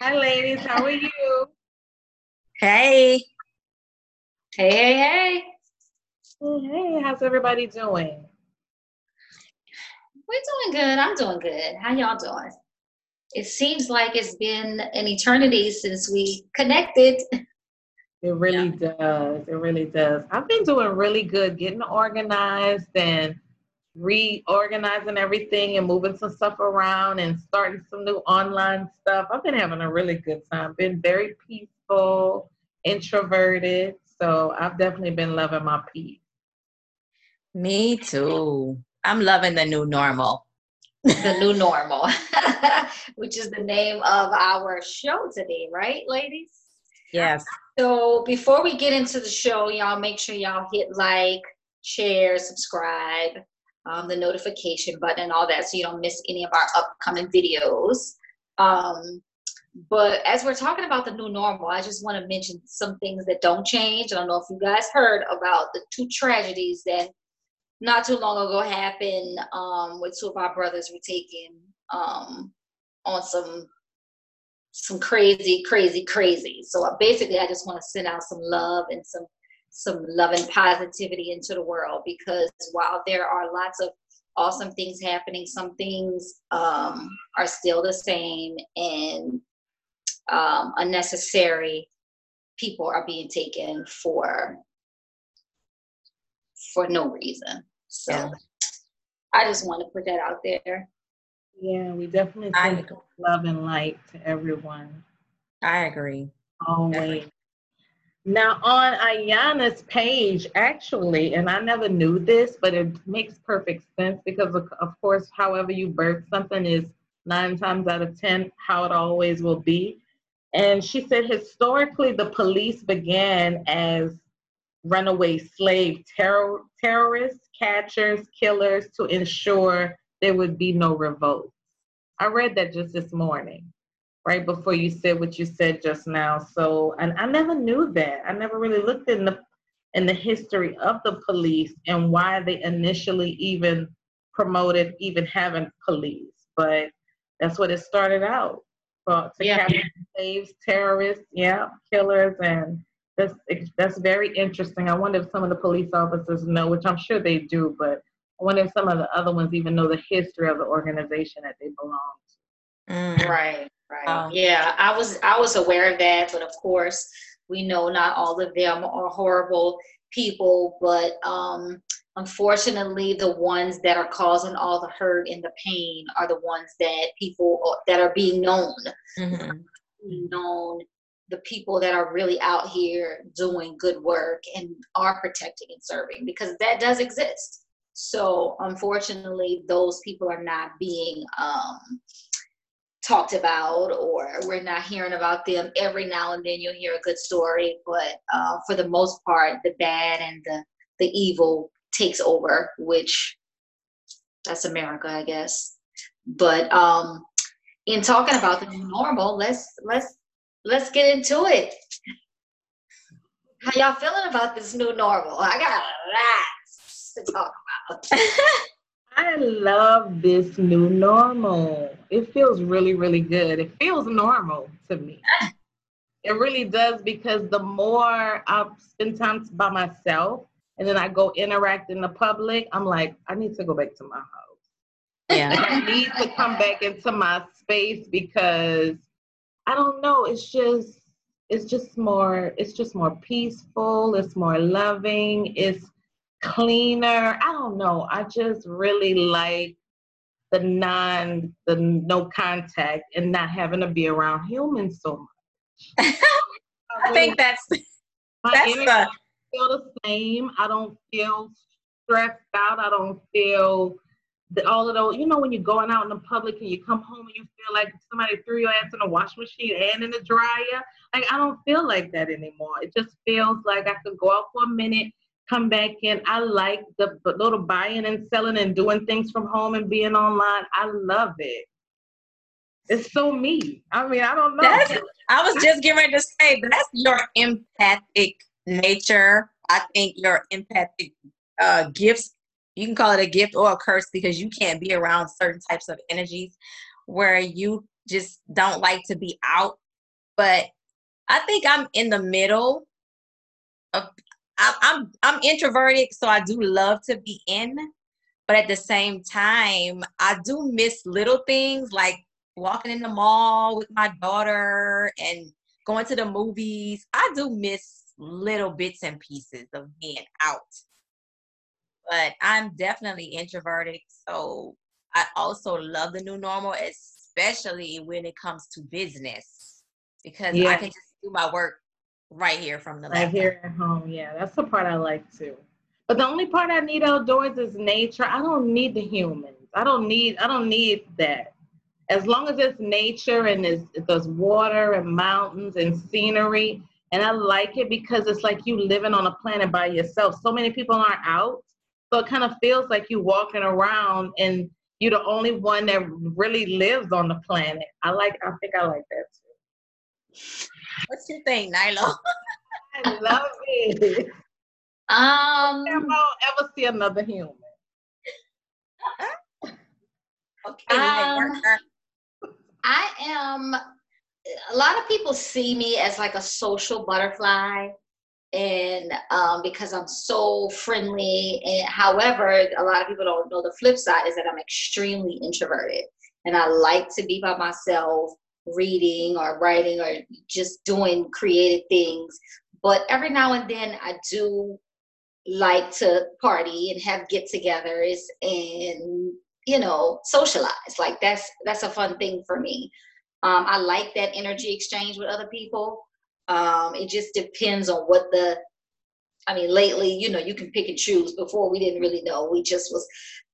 Hi, ladies. How are you? Hey. Hey, hey, hey. Hey, how's everybody doing? We're doing good. I'm doing good. How y'all doing? It seems like it's been an eternity since we connected. It really yeah. does. It really does. I've been doing really good getting organized and reorganizing everything and moving some stuff around and starting some new online stuff. I've been having a really good time. Been very peaceful, introverted. So I've definitely been loving my peace. Me too. I'm loving the new normal. the new normal, which is the name of our show today, right, ladies? Yes. So before we get into the show, y'all make sure y'all hit like, share, subscribe, um, the notification button, and all that, so you don't miss any of our upcoming videos. Um, but as we're talking about the new normal, I just want to mention some things that don't change. I don't know if you guys heard about the two tragedies that not too long ago happened um, with two of our brothers were taken um, on some some crazy, crazy, crazy. So uh, basically, I just want to send out some love and some some love and positivity into the world because while there are lots of awesome things happening, some things um, are still the same and um, unnecessary. People are being taken for for no reason. So yeah. I just want to put that out there. Yeah, we definitely send love and light to everyone. I agree. Always. Now on Ayana's page, actually, and I never knew this, but it makes perfect sense because of, of course, however you birth something is nine times out of ten how it always will be. And she said historically the police began as runaway slave terror, terrorists, catchers, killers to ensure there would be no revolt. I read that just this morning, right before you said what you said just now. So, and I never knew that. I never really looked in the in the history of the police and why they initially even promoted even having police. But that's what it started out. For, to yeah. capture slaves, terrorists, yeah, killers, and that's that's very interesting. I wonder if some of the police officers know, which I'm sure they do, but I wonder if some of the other ones even know the history of the organization that they belong to. Mm. Right, right. Um, yeah, I was I was aware of that, but of course we know not all of them are horrible people, but um, unfortunately the ones that are causing all the hurt and the pain are the ones that people that are being known. Mm-hmm. Known the people that are really out here doing good work and are protecting and serving because that does exist. So unfortunately, those people are not being um, talked about, or we're not hearing about them. Every now and then, you'll hear a good story, but uh, for the most part, the bad and the the evil takes over, which that's America, I guess. But um, in talking about the new normal, let's let's let's get into it. How y'all feeling about this new normal? I got a lot to talk about. I love this new normal. It feels really, really good. It feels normal to me. it really does because the more I spend time by myself and then I go interact in the public, I'm like, I need to go back to my house. Yeah. I need to come back into my space because I don't know. It's just it's just more it's just more peaceful. It's more loving. It's cleaner. I don't know. I just really like the non the no contact and not having to be around humans so much. I, think that's that's the feel the same. I don't feel stressed out. I don't feel the, all of those, you know, when you're going out in the public and you come home and you feel like somebody threw your ass in a wash machine and in the dryer. Like I don't feel like that anymore. It just feels like I could go out for a minute, come back in. I like the, little buying and selling and doing things from home and being online. I love it. It's so me. I mean, I don't know. That's, I was just getting ready to say but that's your empathic nature. I think your empathic uh, gifts you can call it a gift or a curse because you can't be around certain types of energies where you just don't like to be out but I think I'm in the middle of I, I'm I'm introverted, so I do love to be in, but at the same time, I do miss little things like walking in the mall with my daughter and going to the movies. I do miss little bits and pieces of being out. But I'm definitely introverted, so I also love the new normal, especially when it comes to business, because yeah. I can just do my work right here from the right here at home. Yeah, that's the part I like too. But the only part I need outdoors is nature. I don't need the humans. I don't need. I don't need that. As long as it's nature and there's, there's water and mountains and scenery, and I like it because it's like you living on a planet by yourself. So many people aren't out, so it kind of feels like you walking around and you're the only one that really lives on the planet. I like. I think I like that too. What's your thing, Nyla? I love it. Um, never ever see another human. okay. Um, I am. A lot of people see me as like a social butterfly, and um, because I'm so friendly. And however, a lot of people don't know the flip side is that I'm extremely introverted, and I like to be by myself reading or writing or just doing creative things. But every now and then I do like to party and have get togethers and you know socialize. Like that's that's a fun thing for me. Um, i like that energy exchange with other people. Um, it just depends on what the i mean lately you know you can pick and choose. Before we didn't really know. We just was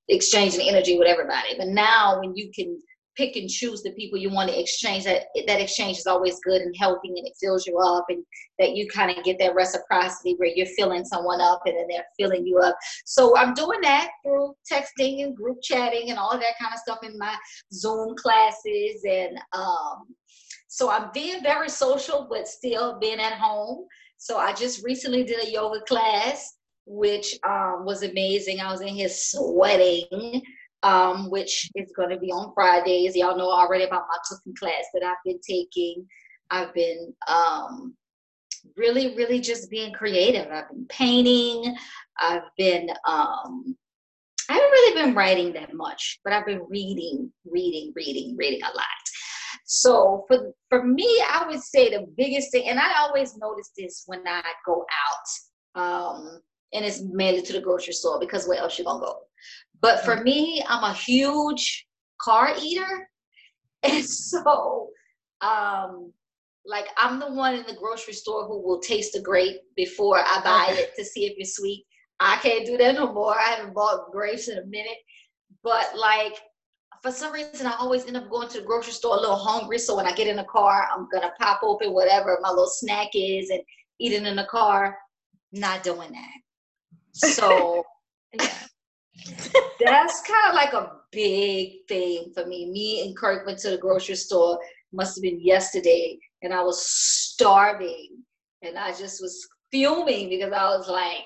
exchanging energy with everybody. But now when you can pick and choose the people you want to exchange that that exchange is always good and healthy and it fills you up and that you kind of get that reciprocity where you're filling someone up and then they're filling you up. So i'm doing that through texting and group chatting and all of that kind of stuff in my zoom classes and um, so i'm being very social but still being at home. So i just recently did a yoga class which um, was amazing. I was in here sweating um, which is going to be on Fridays. Y'all know already about my cooking class that I've been taking. I've been um, really, really just being creative. I've been painting. I've been, um, I haven't really been writing that much, but I've been reading, reading, reading, reading a lot. So for for me, I would say the biggest thing, and I always notice this when I go out, um, and it's mainly to the grocery store because where else you gonna go? But for me, I'm a huge car eater. And so, um, like I'm the one in the grocery store who will taste the grape before I buy okay. it to see if it's sweet. I can't do that no more. I haven't bought grapes in a minute. But like for some reason I always end up going to the grocery store a little hungry. So when I get in the car, I'm gonna pop open whatever my little snack is and eat it in the car. Not doing that. So yeah that's kind of like a big thing for me. Me and Kirk went to the grocery store, must have been yesterday, and I was starving. And I just was fuming because I was like,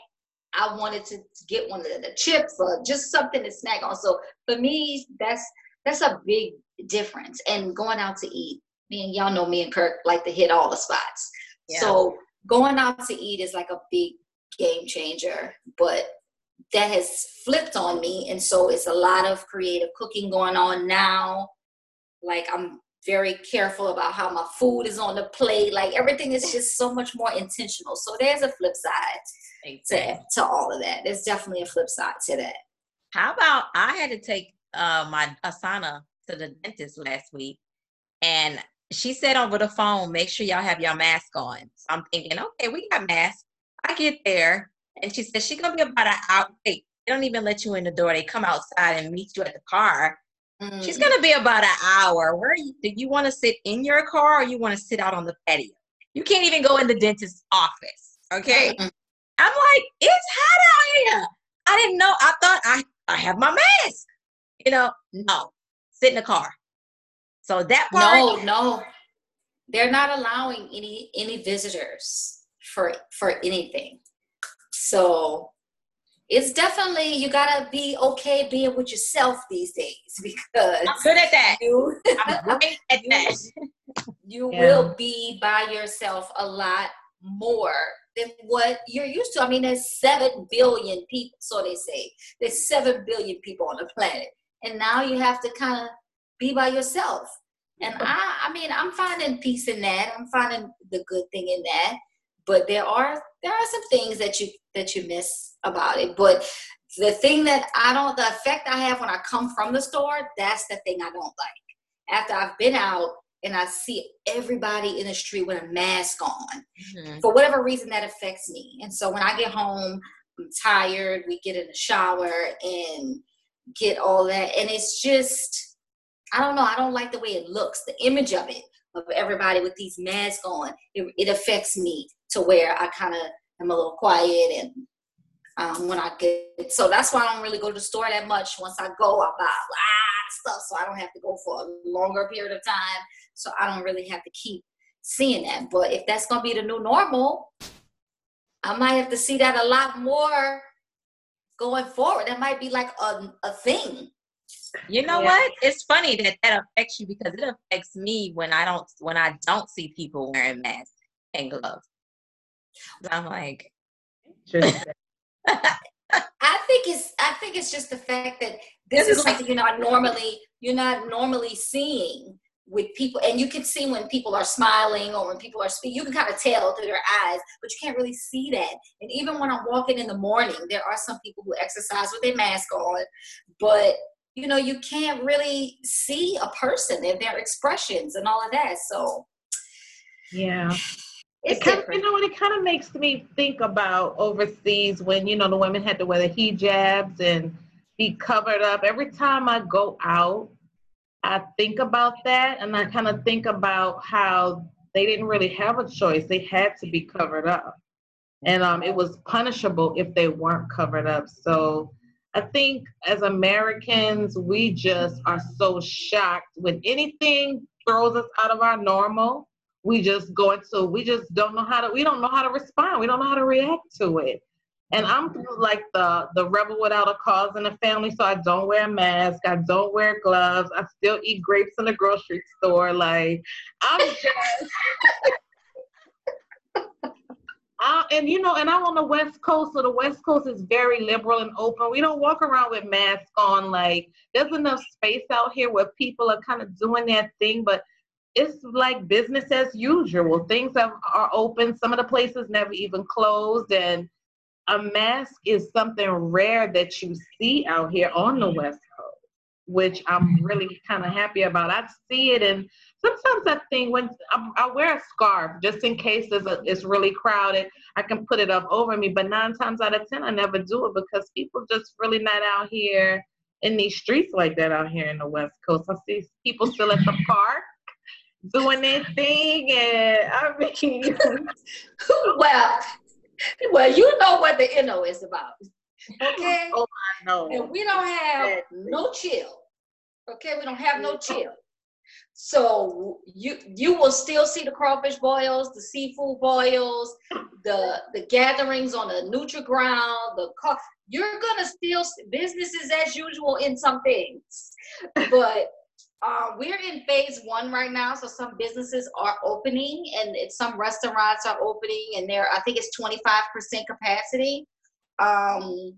I wanted to, get one of the, the chips or just something to snack on. So for me, that's that's a big difference. And going out to eat, me and y'all know me and Kirk like to hit all the spots. Yeah. So going out to eat is like a big game changer. But that has flipped on me. And so it's a lot of creative cooking going on now. Like i'm very careful about how my food is on the plate. Like everything is just so much more intentional. So there's a flip side to, to all of that. There's definitely a flip side to that. How about i had to take uh, my asana to the dentist last week and she said over the phone make sure y'all have your mask on. So i'm thinking okay we got masks. I get there and she said she's gonna be about an hour. They don't even let you in the door. They come outside and meet you at the car. Mm-hmm. She's gonna be about an hour. Where you, do you want to sit in your car or you want to sit out on the patio? You can't even go in the dentist's office. Okay. Mm-hmm. I'm like, it's hot out here. I didn't know. I thought I I have my mask. You know, no, sit in the car. So that part, no, no, they're not allowing any any visitors for for anything. So it's definitely you gotta be okay being with yourself these days because I'm good at that. You, I'm great at that. You yeah. will be by yourself a lot more than what you're used to. I mean, there's seven billion people, so they say. There's seven billion people on the planet. And now you have to kind of be by yourself. And I I mean, I'm finding peace in that. I'm finding the good thing in that. But there are there are some things that you that you miss about it. But the thing that I don't the effect I have when I come from the store, that's the thing I don't like. After I've been out and I see everybody in the street with a mask on. Mm-hmm. For whatever reason, that affects me. And so when I get home, I'm tired. We get in the shower and get all that. And it's just, I don't know. I don't like the way it looks. The image of it, of everybody with these masks on, it, it affects me to where I kind of am a little quiet and um, when I get so that's why I don't really go to the store that much. Once I go, I buy a lot of stuff, so I don't have to go for a longer period of time. So I don't really have to keep seeing that. But if that's gonna be the new normal, I might have to see that a lot more going forward. That might be like a, a thing. You know yeah. what? It's funny that that affects you because it affects me when I don't when I don't see people wearing masks and gloves. I'm like, I think it's I think it's just the fact that this is something you're not normally you're not normally seeing with people. And you can see when people are smiling or when people are speaking you can kind of tell through their eyes but you can't really see that. And even when i'm walking in the morning there are some people who exercise with their mask on but you know you can't really see a person and their expressions and all of that so yeah it kind of, you know what it kind of makes me think about overseas when you know the women had to wear the hijabs and be covered up. Every time i go out i think about that and i kind of think about how they didn't really have a choice. They had to be covered up. And um, it was punishable if they weren't covered up. So i think as americans we just are so shocked when anything throws us out of our normal we just go into we just don't know how to we don't know how to respond. We don't know how to react to it. And i'm like the the rebel without a cause in the family so i don't wear a mask. I don't wear gloves. I still eat grapes in the grocery store. Like i'm just I, and you know, and I'm on the West Coast, so the West Coast is very liberal and open. We don't walk around with masks on. Like, there's enough space out here where people are kind of doing their thing, but it's like business as usual. Things have, are open. Some of the places never even closed, and a mask is something rare that you see out here on the mm-hmm. West Coast, which I'm mm-hmm. really kind of happy about. I see it, and sometimes I think when I, I wear a scarf just in case it's, a, it's really crowded, I can put it up over me. But nine times out of ten, I never do it because people just really not out here in these streets like that out here in the West Coast. I see people still at the park doing their thing, and I mean, well, well, you know what the NO is about, okay? Oh, I know. And we don't have no chill, okay? We don't have no mm-hmm. chill. So you you will still see the crawfish boils, the seafood boils, the the gatherings on the neutral ground, the you're gonna still businesses as usual in some things, but uh, we're in phase one right now, so some businesses are opening, and some restaurants are opening, and there I think it's 25% capacity. Um,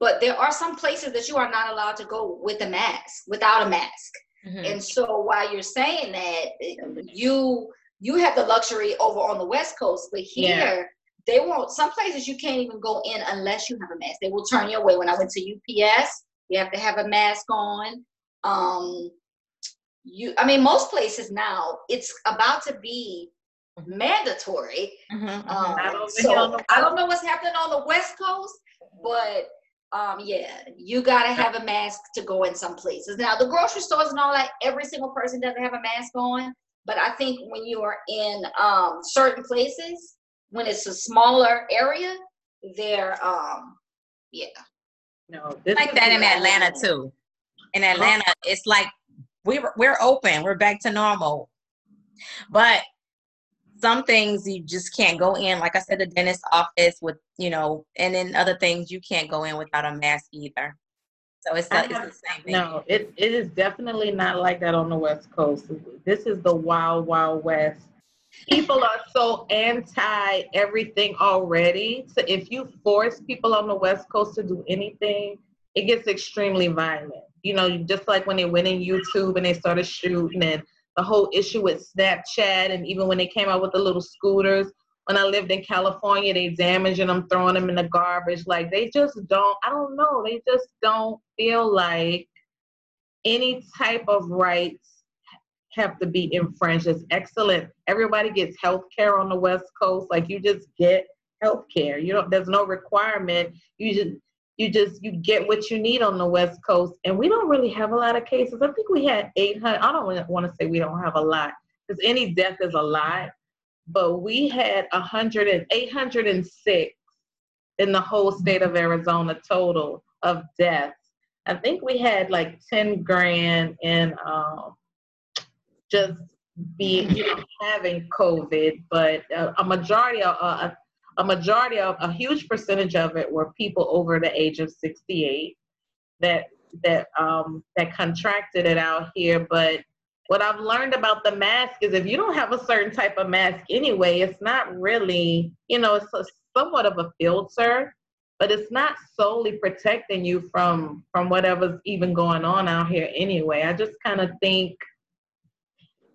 but there are some places that you are not allowed to go with a mask, without a mask. Mm-hmm. And so while you're saying that, you you have the luxury over on the West Coast, but here yeah. they won't. Some places you can't even go in unless you have a mask. They will turn you away. When I went to UPS, you have to have a mask on. Um, you i mean most places now it's about to be mandatory mm-hmm, mm-hmm. Um, so i don't know what's happening on the west coast but um, yeah you got to have a mask to go in some places. Now the grocery stores and all that every single person doesn't have a mask on but i think when you are in um, certain places when it's a smaller area they're um yeah. No like that in atlanta too. In atlanta it's like we're we're open. We're back to normal. But some things you just can't go in. Like I said, the dentist office with you know, and then other things you can't go in without a mask either. So it's, not, it's the same thing. No, it, it is definitely not like that on the West Coast. This is the wild, wild West. People are so anti everything already. So if you force people on the West Coast to do anything, it gets extremely violent. You know, just like when they went in YouTube and they started shooting and the whole issue with Snapchat and even when they came out with the little scooters, when I lived in California, they damaging them, throwing them in the garbage. Like they just don't, I don't know, they just don't feel like any type of rights have to be infringed. It's excellent. Everybody gets health care on the West Coast. Like you just get health care. You don't there's no requirement. You just you just you get what you need on the West Coast. And we don't really have a lot of cases. I think we had 800. I don't want to say we don't have a lot because any death is a lot but we had 100 and 806 in the whole state of Arizona total of deaths. I think we had like 10 grand in um, just being you know, having COVID, but uh, a majority of uh, a majority of a huge percentage of it were people over the age of 68 that that um, that contracted it out here, but what I've learned about the mask is if you don't have a certain type of mask anyway, it's not really, you know, it's a, somewhat of a filter, but it's not solely protecting you from from whatever's even going on out here anyway. I just kind of think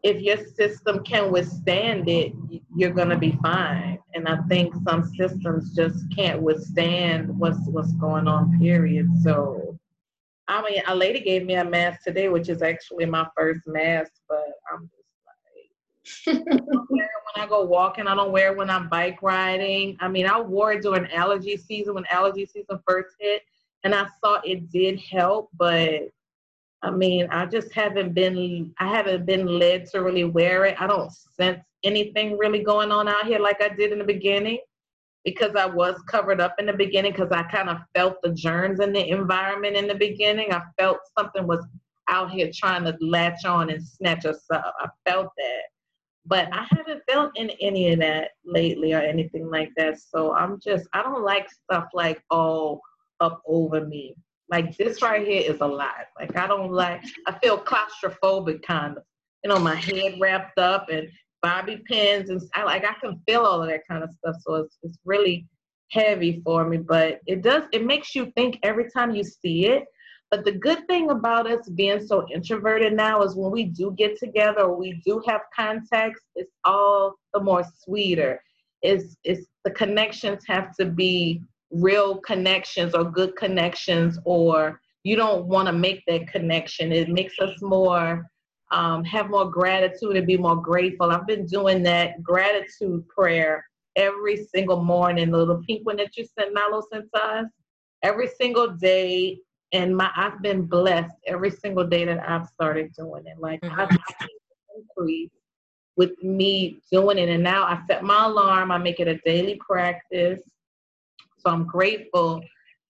if your system can withstand it, you're gonna be fine. And I think some systems just can't withstand what's what's going on. Period. So I mean, a lady gave me a mask today, which is actually my first mask, but I'm just like, I don't wear it when I go walking. I don't wear it when I'm bike riding. I mean, I wore it during allergy season when allergy season first hit, and I saw it did help, but I mean, I just haven't been, I haven't been led to really wear it. I don't sense anything really going on out here like I did in the beginning because I was covered up in the beginning because I kind of felt the germs in the environment in the beginning. I felt something was out here trying to latch on and snatch us up. I felt that. But I haven't felt in any of that lately or anything like that. So I'm just, I don't like stuff like all up over me. Like this right here is a lot. Like I don't like, I feel claustrophobic kind of. You know, my head wrapped up and bobby pins and I like I can feel all of that kind of stuff. So it's it's really heavy for me, but it does it makes you think every time you see it. But the good thing about us being so introverted now is when we do get together or we do have contacts, it's all the more sweeter. It's it's the connections have to be real connections or good connections or you don't want to make that connection. It makes us more um, have more gratitude and be more grateful. I've been doing that gratitude prayer every single morning, the little pink one that you sent, Nalo sent us, every single day. And my I've been blessed every single day that I've started doing it. Like mm-hmm. I've increased with me doing it. And now I set my alarm, I make it a daily practice. So I'm grateful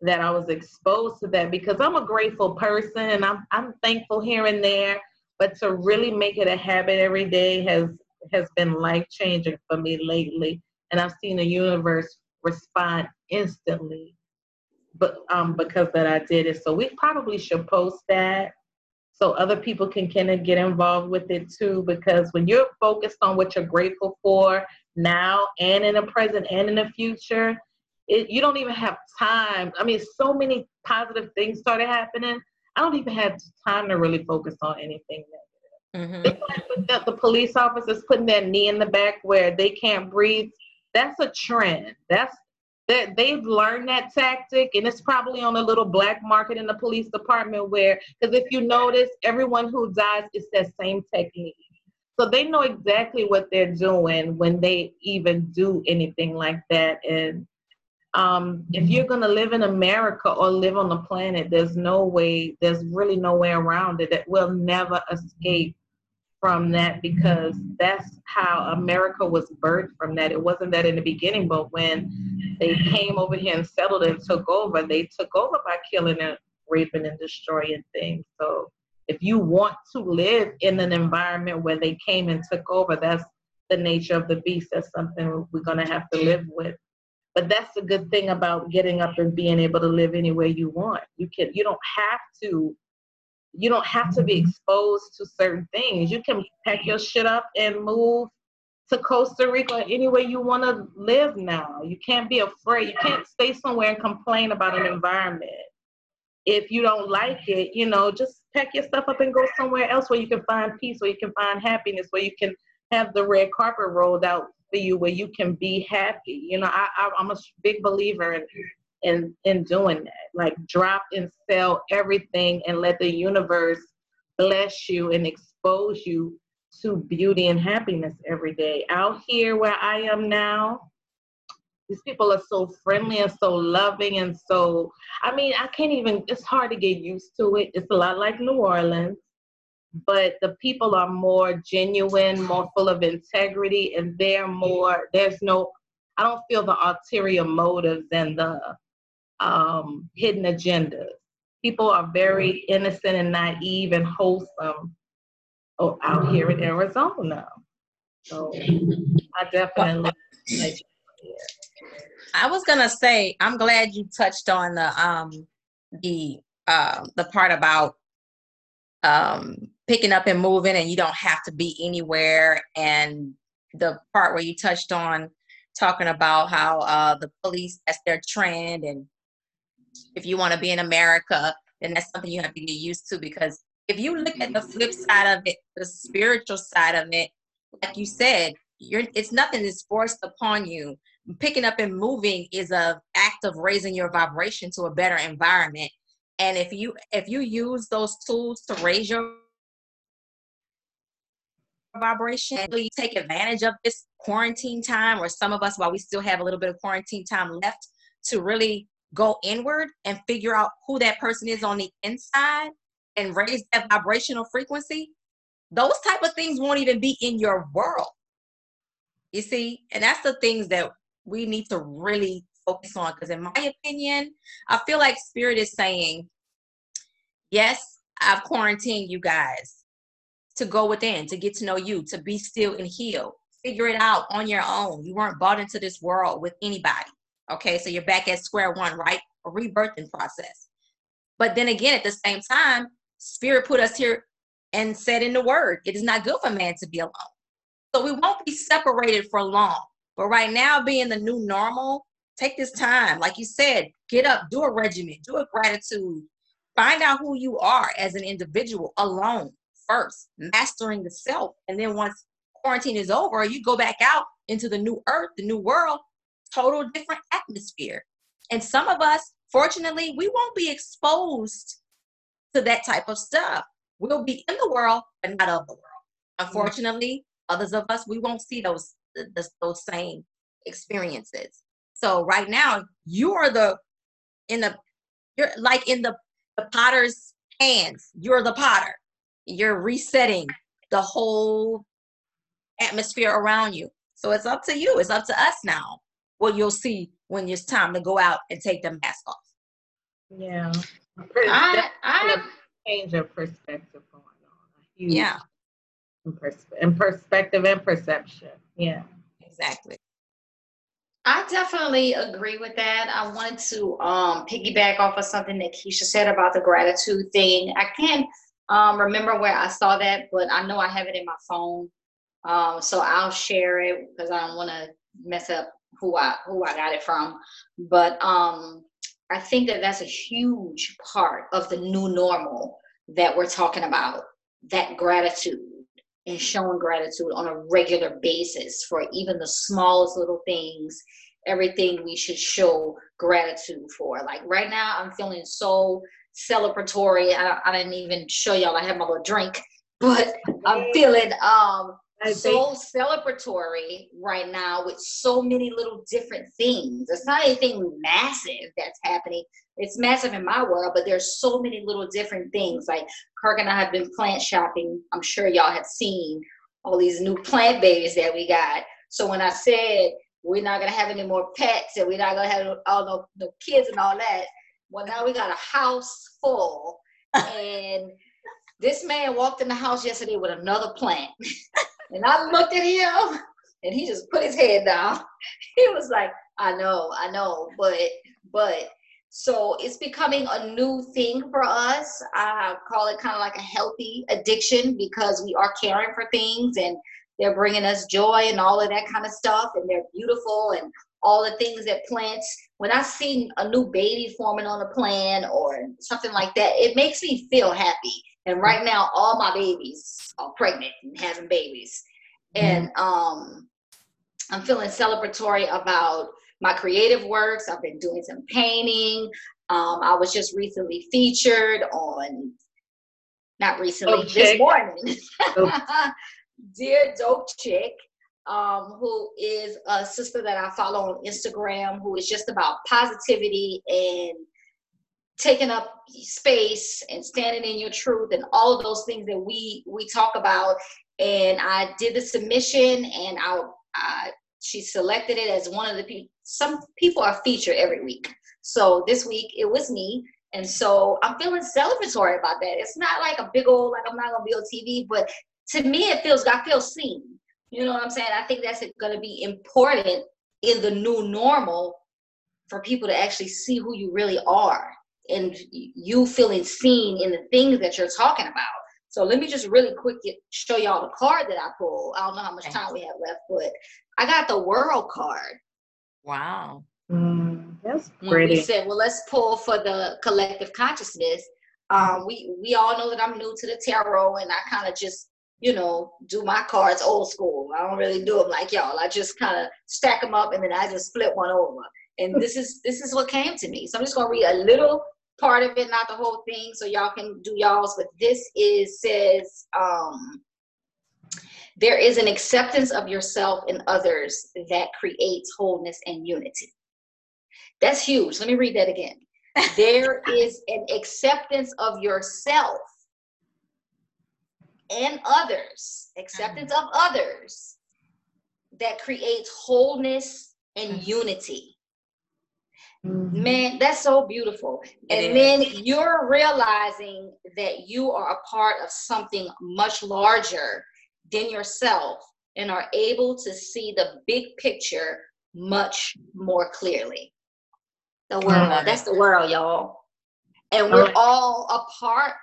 that I was exposed to that because I'm a grateful person and I'm I'm thankful here and there but to really make it a habit every day has has been life changing for me lately. And i've seen the universe respond instantly but um because that i did it. So we probably should post that so other people can kind of get involved with it too because when you're focused on what you're grateful for now and in the present and in the future it, you don't even have time i mean so many positive things started happening I don't even have time to really focus on anything negative. Mm-hmm. Like the, police officers putting their knee in the back where they can't breathe. That's a trend. That's that they've learned that tactic, and it's probably on a little black market in the police department where, because if you notice, everyone who dies is that same technique. So they know exactly what they're doing when they even do anything like that. And um, if you're going to live in America or live on the planet, there's no way, there's really no way around it. That we'll never escape from that because that's how America was birthed from that. It wasn't that in the beginning, but when they came over here and settled and took over, they took over by killing and raping and destroying things. So if you want to live in an environment where they came and took over, that's the nature of the beast. That's something we're going to have to live with. But that's the good thing about getting up and being able to live any way you want. You can you don't have to you don't have to be exposed to certain things. You can pack your shit up and move to Costa Rica any way you want to live now. You can't be afraid. You can't stay somewhere and complain about an environment. If you don't like it, you know, just pack your stuff up and go somewhere else where you can find peace, where you can find happiness, where you can have the red carpet rolled out for you, where you can be happy. You know, I, I I'm a big believer in in in doing that. Like drop and sell everything and let the universe bless you and expose you to beauty and happiness every day. Out here where I am now, these people are so friendly and so loving and so I mean, I can't even it's hard to get used to it. It's a lot like New Orleans, but the people are more genuine, more full of integrity, and they're more there's no I don't feel the ulterior motives and the um, hidden agendas. People are very innocent and naive and wholesome oh, out here in Arizona. So I definitely. I was gonna say, I'm glad you touched on the um the uh, the part about um picking up and moving, and you don't have to be anywhere, and the part where you touched on talking about how uh, the police that's their trend, and if you want to be in America, then that's something you have to get used to because if you look at the flip side of it, the spiritual side of it, like you said, you're it's nothing that's forced upon you. Picking up and moving is a act of raising your vibration to a better environment. And if you if you use those tools to raise your vibration really take advantage of this quarantine time or some of us while we still have a little bit of quarantine time left to really go inward and figure out who that person is on the inside and raise that vibrational frequency, those type of things won't even be in your world. You see, and that's the things that we need to really focus on. Because in my opinion, I feel like spirit is saying, yes, I've quarantined you guys to go within, to get to know you, to be still and heal. Figure it out on your own. You weren't bought into this world with anybody. Okay, so you're back at square one, right? A rebirthing process. But then again, at the same time, Spirit put us here and said in the word, it is not good for man to be alone. So we won't be separated for long. But right now, being the new normal, take this time. Like you said, get up, do a regimen, do a gratitude, find out who you are as an individual alone first, mastering the self. And then once quarantine is over, you go back out into the new earth, the new world, total different atmosphere. And some of us, fortunately, we won't be exposed to that type of stuff. We'll be in the world, but not of the world. Unfortunately, others of us, we won't see those those same experiences. So right now, you are the in the you're like in the the potter's hands. You're the potter. You're resetting the whole atmosphere around you. So it's up to you. It's up to us now what you'll see when it's time to go out and take the mask off. Yeah. I, I change of perspective going on. yeah. In, pers- in perspective and perception. Yeah. Exactly. I definitely agree with that. I wanted to um, piggyback off of something that Keisha said about the gratitude thing. I can't um, remember where I saw that, but I know I have it in my phone. Um, so I'll share it because I don't want to mess up who I who I got it from, but um, I think that that's a huge part of the new normal that we're talking about. That gratitude and showing gratitude on a regular basis for even the smallest little things, everything we should show gratitude for. Like right now, I'm feeling so celebratory. I, I didn't even show y'all I had my little drink, but I'm feeling um so celebratory right now with so many little different things. It's not anything massive that's happening. It's massive in my world, but there's so many little different things. Like Kirk and I have been plant shopping. I'm sure y'all have seen all these new plant babies that we got. So when I said we're not gonna have any more pets and we're not gonna have all no, no kids and all that, well now we got a house full and this man walked in the house yesterday with another plant. And I looked at him and he just put his head down. He was like, I know, I know, but but so it's becoming a new thing for us. I call it kind of like a healthy addiction because we are caring for things and they're bringing us joy and all of that kind of stuff, and they're beautiful and all the things that plants. When I see a new baby forming on a plant or something like that, it makes me feel happy. And right now, all my babies are pregnant and having babies, and um, I'm feeling celebratory about my creative works. I've been doing some painting. Um, I was just recently featured on, not recently, this morning. Dear Dope Chick, um, who is a sister that I follow on Instagram, who is just about positivity and taking up space and standing in your truth and all of those things that we we talk about. And I did the submission, and I, I she selected it as one of the people. Some people are featured every week. So this week it was me. And so I'm feeling celebratory about that. It's not like a big old, like I'm not gonna be on TV, but to me it feels I feel seen. You know what I'm saying? I think that's gonna be important in the new normal for people to actually see who you really are and you feeling seen in the things that you're talking about. So let me just really quick show y'all the card that I pulled. I don't know how much time we have left, but I got the world card. Wow. Mm, that's pretty. When we said, well, let's pull for the collective consciousness. Um, we we all know that I'm new to the tarot, and I kind of just you know do my cards old school. I don't really do them like y'all. I just kind of stack them up, and then I just flip one over. And this is this is what came to me. So I'm just gonna read a little part of it, not the whole thing, so y'all can do y'all's. But this is says um, there is an acceptance of yourself and others that creates wholeness and unity. That's huge. Let me read that again. there is an acceptance of yourself and others, acceptance of others that creates wholeness and unity. Mm-hmm. Man, that's so beautiful. and then you're realizing that you are a part of something much larger than yourself and are able to see the big picture much more clearly. The world, that's the world, y'all. And we're all a part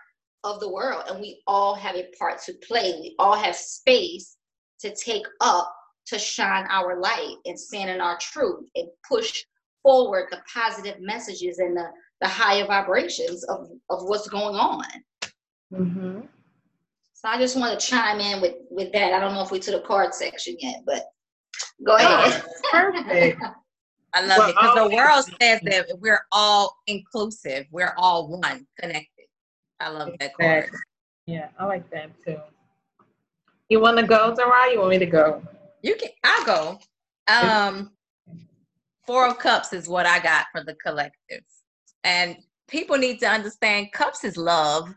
of the world and we all have a part to play. We all have space to take up to shine our light and stand in our truth and push forward the positive messages and the, the higher vibrations of, of what's going on. Mm-hmm. So I just want to chime in with, with that. I don't know if we to the card section yet, but go ahead. perfect. I love well, it because the world says that we're all inclusive. We're all one, connected. I love that card. Yeah, I like that too. You want to go, Zara? You want me to go? You can. I'll go. Um, Four of Cups is what I got for the collective. And people need to understand cups is love.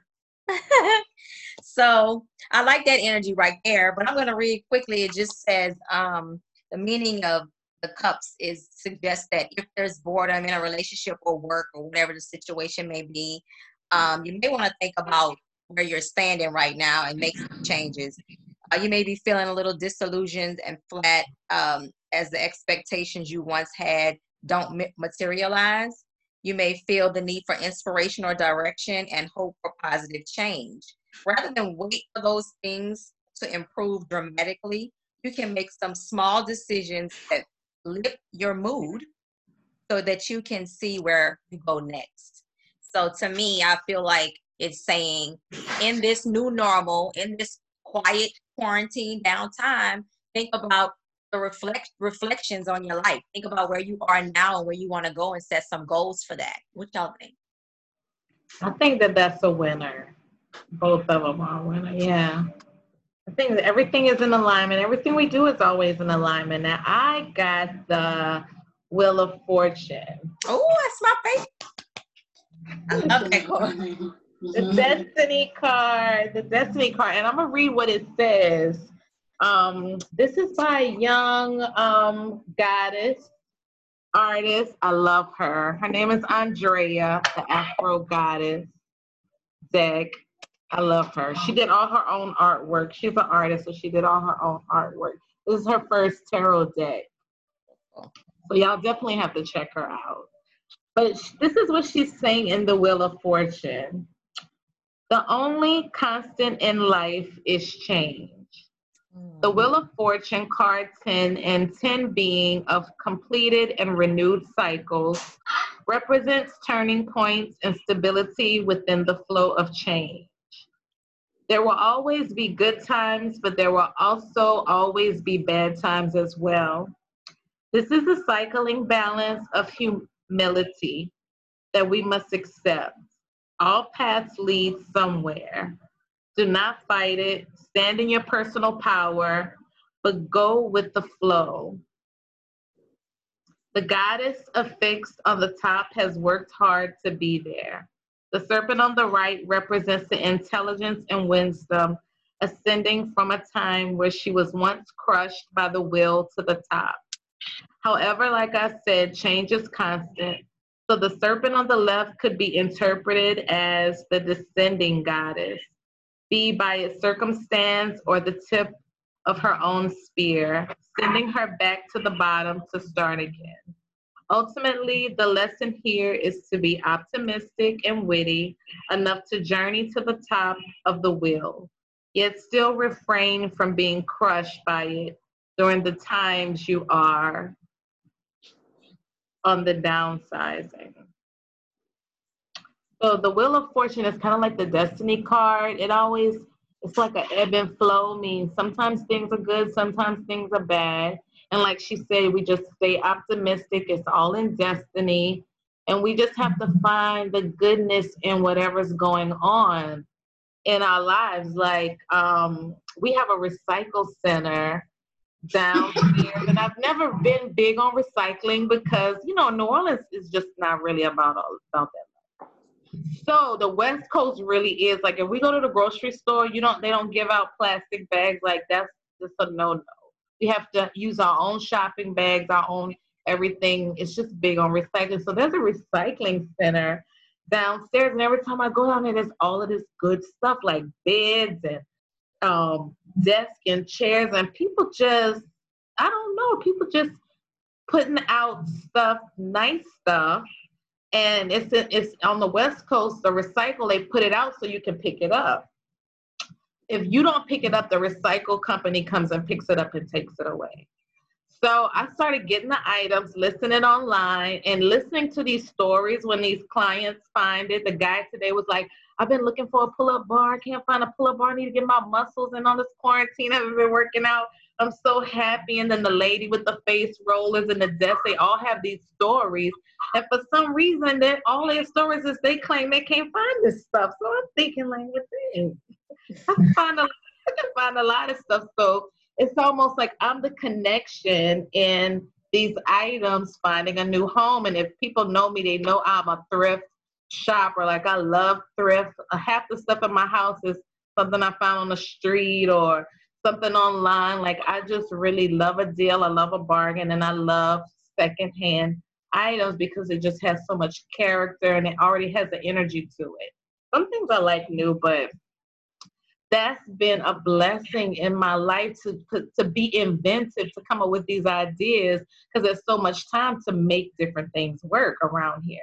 so I like that energy right there. But I'm going to read quickly. It just says um, the meaning of the cups is suggests that if there's boredom in a relationship or work or whatever the situation may be, um, you may want to think about where you're standing right now and make some changes. Uh, you may be feeling a little disillusioned and flat um, as the expectations you once had don't materialize. You may feel the need for inspiration or direction and hope for positive change. Rather than wait for those things to improve dramatically, you can make some small decisions that lift your mood so that you can see where you go next. So to me, I feel like it's saying in this new normal, in this quiet quarantine downtime, think about the reflect reflections on your life. Think about where you are now and where you want to go and set some goals for that. What y'all think? I think that that's a winner. Both of them are a winner. Yeah. I think that everything is in alignment. Everything we do is always in alignment. Now I got the Wheel of Fortune. Oh, that's my favorite. I love that card. the Destiny card. The Destiny card. And I'm gonna read what it says. Um, this is by a young um, goddess artist. I love her. Her name is Andrea, the Afro goddess. Zeg. I love her. She did all her own artwork. She's an artist, so she did all her own artwork. This is her first tarot deck. So y'all definitely have to check her out. But this is what she's saying in the Wheel of Fortune. The only constant in life is change. The mm. Wheel of Fortune, card 10, and 10 being of completed and renewed cycles, represents turning points and stability within the flow of change. There will always be good times, but there will also always be bad times as well. This is the cycling balance of humility that we must accept. All paths lead somewhere. Do not fight it. Stand in your personal power, but go with the flow. The goddess affixed on the top has worked hard to be there. The serpent on the right represents the intelligence and wisdom ascending from a time where she was once crushed by the will to the top. However, like I said, change is constant. So the serpent on the left could be interpreted as the descending goddess, be by its circumstance or the tip of her own spear, sending her back to the bottom to start again. Ultimately, the lesson here is to be optimistic and witty enough to journey to the top of the wheel, yet still refrain from being crushed by it during the times you are on the downsizing. So the Wheel of Fortune is kind of like the destiny card. It always, it's like an ebb and flow, means sometimes things are good, sometimes things are bad. And like she said, we just stay optimistic. It's all in destiny. And we just have to find the goodness in whatever's going on in our lives. Like um, we have a recycle center downstairs, and I've never been big on recycling because you know New Orleans is just not really about all about that. So the West Coast really is like if we go to the grocery store, you don't they don't give out plastic bags like that's just a no no we have to use our own shopping bags, our own everything. It's just big on recycling. So there's a recycling center downstairs, and every time I go down there, there's all of this good stuff like beds and um, desks and chairs, and people just, I don't know, people just putting out stuff, nice stuff. And it's it's on the West Coast, the recycle, they put it out so you can pick it up if you don't pick it up, the recycle company comes and picks it up and takes it away. So I started getting the items, listening online, and listening to these stories when these clients find it. The guy today was like, I've been looking for a pull up bar. I can't find a pull up bar. I need to get my muscles in on this quarantine. I haven't been working out. I'm so happy. And then the lady with the face rollers and the desk, they all have these stories. And for some reason, that all their stories is they claim they can't find this stuff. So I'm thinking, like, what thing? I find a, I can find a lot of stuff. So it's almost like I'm the connection in these items finding a new home. And if people know me, they know I'm a thrift shopper. Like I love thrift. Uh, half the stuff in my house is something I found on the street or something online. Like I just really love a deal. I love a bargain and I love secondhand items because it just has so much character and it already has the energy to it. Some things I like new, but that's been a blessing in my life to, to, to be inventive, to come up with these ideas, because there's so much time to make different things work around here.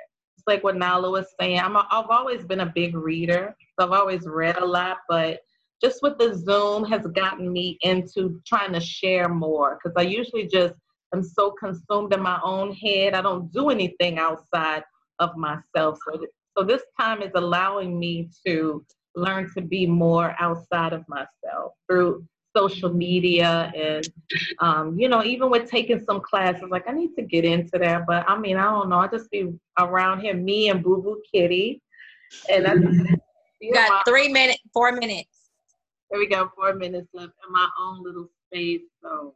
Like what Nala was saying. I'm a, I've always been a big reader, so I've always read a lot, but just with the Zoom has gotten me into trying to share more, because I usually just am so consumed in my own head. I don't do anything outside of myself. So, so this time is allowing me to learn to be more outside of myself through social media and um, you know even with taking some classes like i need to get into that but i mean i don't know i just be around here me and boo boo kitty. And i you got my, three minutes four minutes. There we go four minutes left in my own little space so.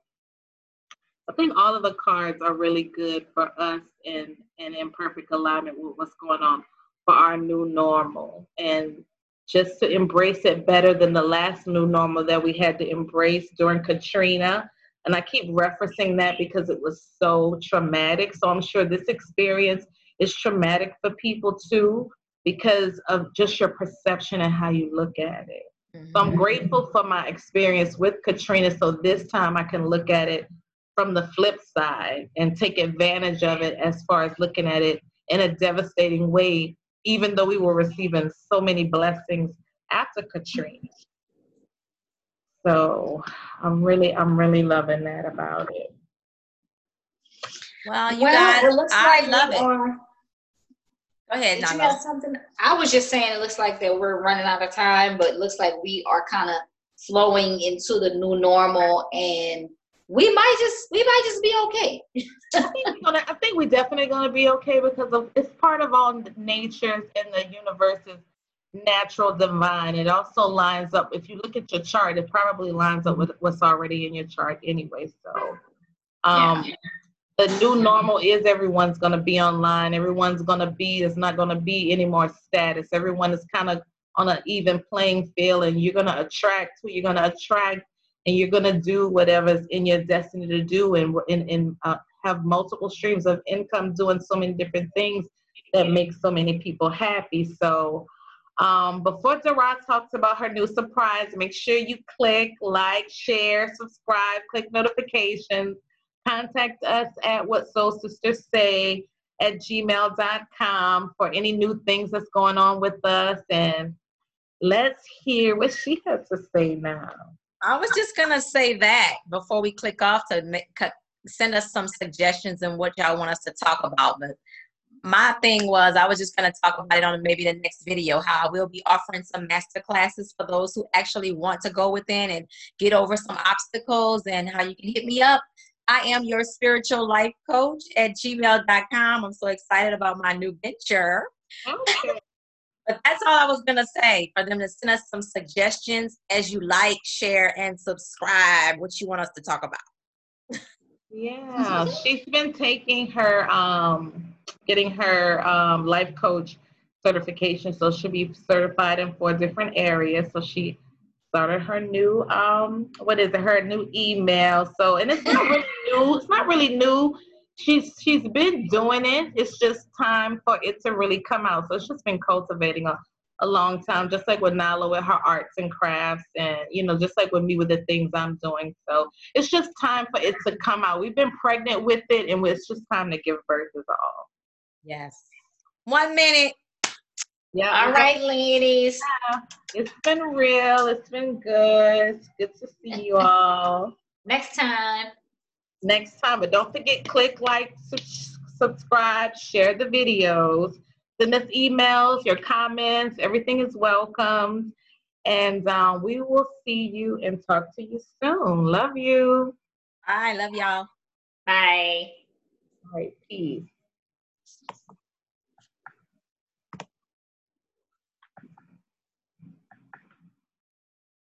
I think all of the cards are really good for us and and in perfect alignment with what's going on for our new normal. And just to embrace it better than the last new normal that we had to embrace during Katrina. And I keep referencing that because it was so traumatic. So I'm sure this experience is traumatic for people too because of just your perception and how you look at it. Mm-hmm. So I'm mm-hmm. grateful for my experience with Katrina. So this time I can look at it from the flip side and take advantage of it as far as looking at it in a devastating way, even though we were receiving so many blessings after Katrina. So I'm really, I'm really loving that about it. Well, you well, guys, it looks I like love it. Are, Go ahead, Did you have something? I was just saying it looks like that we're running out of time, but it looks like we are kind of flowing into the new normal and we might just we might just be okay. I, think gonna, I think we're definitely going to be okay because of, it's part of all nature's and the universe's natural divine. It also lines up. If you look at your chart, it probably lines up with what's already in your chart anyway. So, um, yeah. the new normal is everyone's going to be online. Everyone's going to be. It's not going to be any more status. Everyone is kind of on an even playing field, and you're going to attract who you're going to attract and you're going to do whatever's in your destiny to do and, and, and uh, have multiple streams of income doing so many different things that make so many people happy. So um, before Dara talks about her new surprise, make sure you click, like, share, subscribe, click notifications. Contact us at what soul sisters say at gmail.com for any new things that's going on with us. And let's hear what she has to say now. I was just gonna say that before we click off to make, send us some suggestions and what y'all want us to talk about. But my thing was I was just gonna talk about it on maybe the next video. How I will be offering some master classes for those who actually want to go within and get over some obstacles, and how you can hit me up. I am your spiritual life coach at gmail.com. I'm so excited about my new venture. Okay. But that's all I was gonna say for them to send us some suggestions as you like, share, and subscribe. What you want us to talk about? yeah, she's been taking her, um, getting her um, life coach certification, so she'll be certified in four different areas. So she started her new, um, what is it? Her new email. So, and it's not really new. It's not really new she's she's been doing it. It's just time for it to really come out. So she's been cultivating a, a long time, just like with Nala with her arts and crafts, and you know, just like with me with the things I'm doing. So it's just time for it to come out. We've been pregnant with it, and it's just time to give birth is all. Yes. One minute. Yeah. All right, ladies. Yeah, it's been real. It's been good. It's good to see you all. Next time next time. But don't forget, click like, subscribe, share the videos, send us emails, your comments, everything is welcome. And um, we will see you and talk to you soon. Love you. I love y'all. Bye. All right, peace.